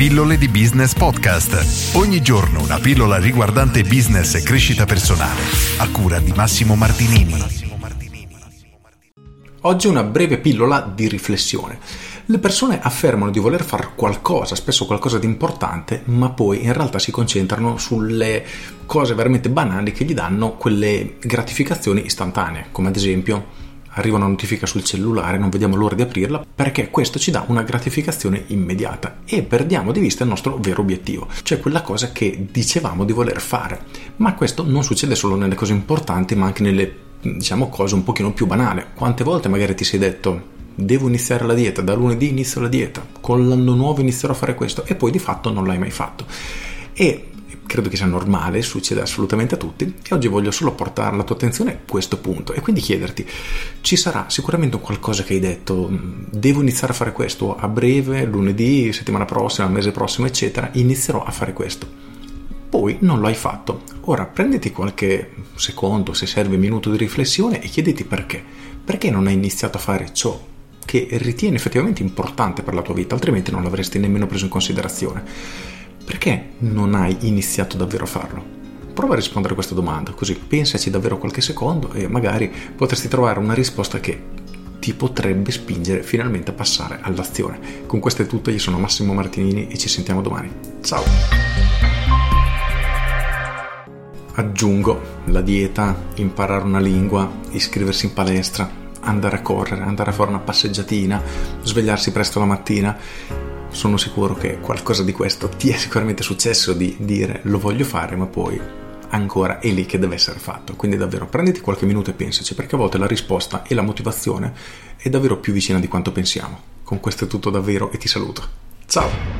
Pillole di Business Podcast. Ogni giorno una pillola riguardante business e crescita personale. A cura di Massimo Martinini. Oggi una breve pillola di riflessione. Le persone affermano di voler fare qualcosa, spesso qualcosa di importante, ma poi in realtà si concentrano sulle cose veramente banali che gli danno quelle gratificazioni istantanee, come ad esempio arriva una notifica sul cellulare, non vediamo l'ora di aprirla, perché questo ci dà una gratificazione immediata e perdiamo di vista il nostro vero obiettivo, cioè quella cosa che dicevamo di voler fare. Ma questo non succede solo nelle cose importanti, ma anche nelle diciamo cose un pochino più banali. Quante volte magari ti sei detto devo iniziare la dieta, da lunedì inizio la dieta, con l'anno nuovo inizierò a fare questo e poi di fatto non l'hai mai fatto. E credo che sia normale, succede assolutamente a tutti e oggi voglio solo portare alla tua attenzione questo punto e quindi chiederti, ci sarà sicuramente qualcosa che hai detto, mm, devo iniziare a fare questo a breve, lunedì, settimana prossima, mese prossimo, eccetera, inizierò a fare questo. Poi non lo hai fatto. Ora prenditi qualche secondo, se serve minuto di riflessione e chiediti perché. Perché non hai iniziato a fare ciò che ritieni effettivamente importante per la tua vita, altrimenti non l'avresti nemmeno preso in considerazione. Perché non hai iniziato davvero a farlo? Prova a rispondere a questa domanda, così pensaci davvero qualche secondo e magari potresti trovare una risposta che ti potrebbe spingere finalmente a passare all'azione. Con questo è tutto, io sono Massimo Martinini e ci sentiamo domani. Ciao! Aggiungo la dieta, imparare una lingua, iscriversi in palestra, andare a correre, andare a fare una passeggiatina, svegliarsi presto la mattina sono sicuro che qualcosa di questo ti è sicuramente successo di dire lo voglio fare, ma poi ancora è lì che deve essere fatto. Quindi davvero prenditi qualche minuto e pensaci, perché a volte la risposta e la motivazione è davvero più vicina di quanto pensiamo. Con questo è tutto davvero e ti saluto. Ciao!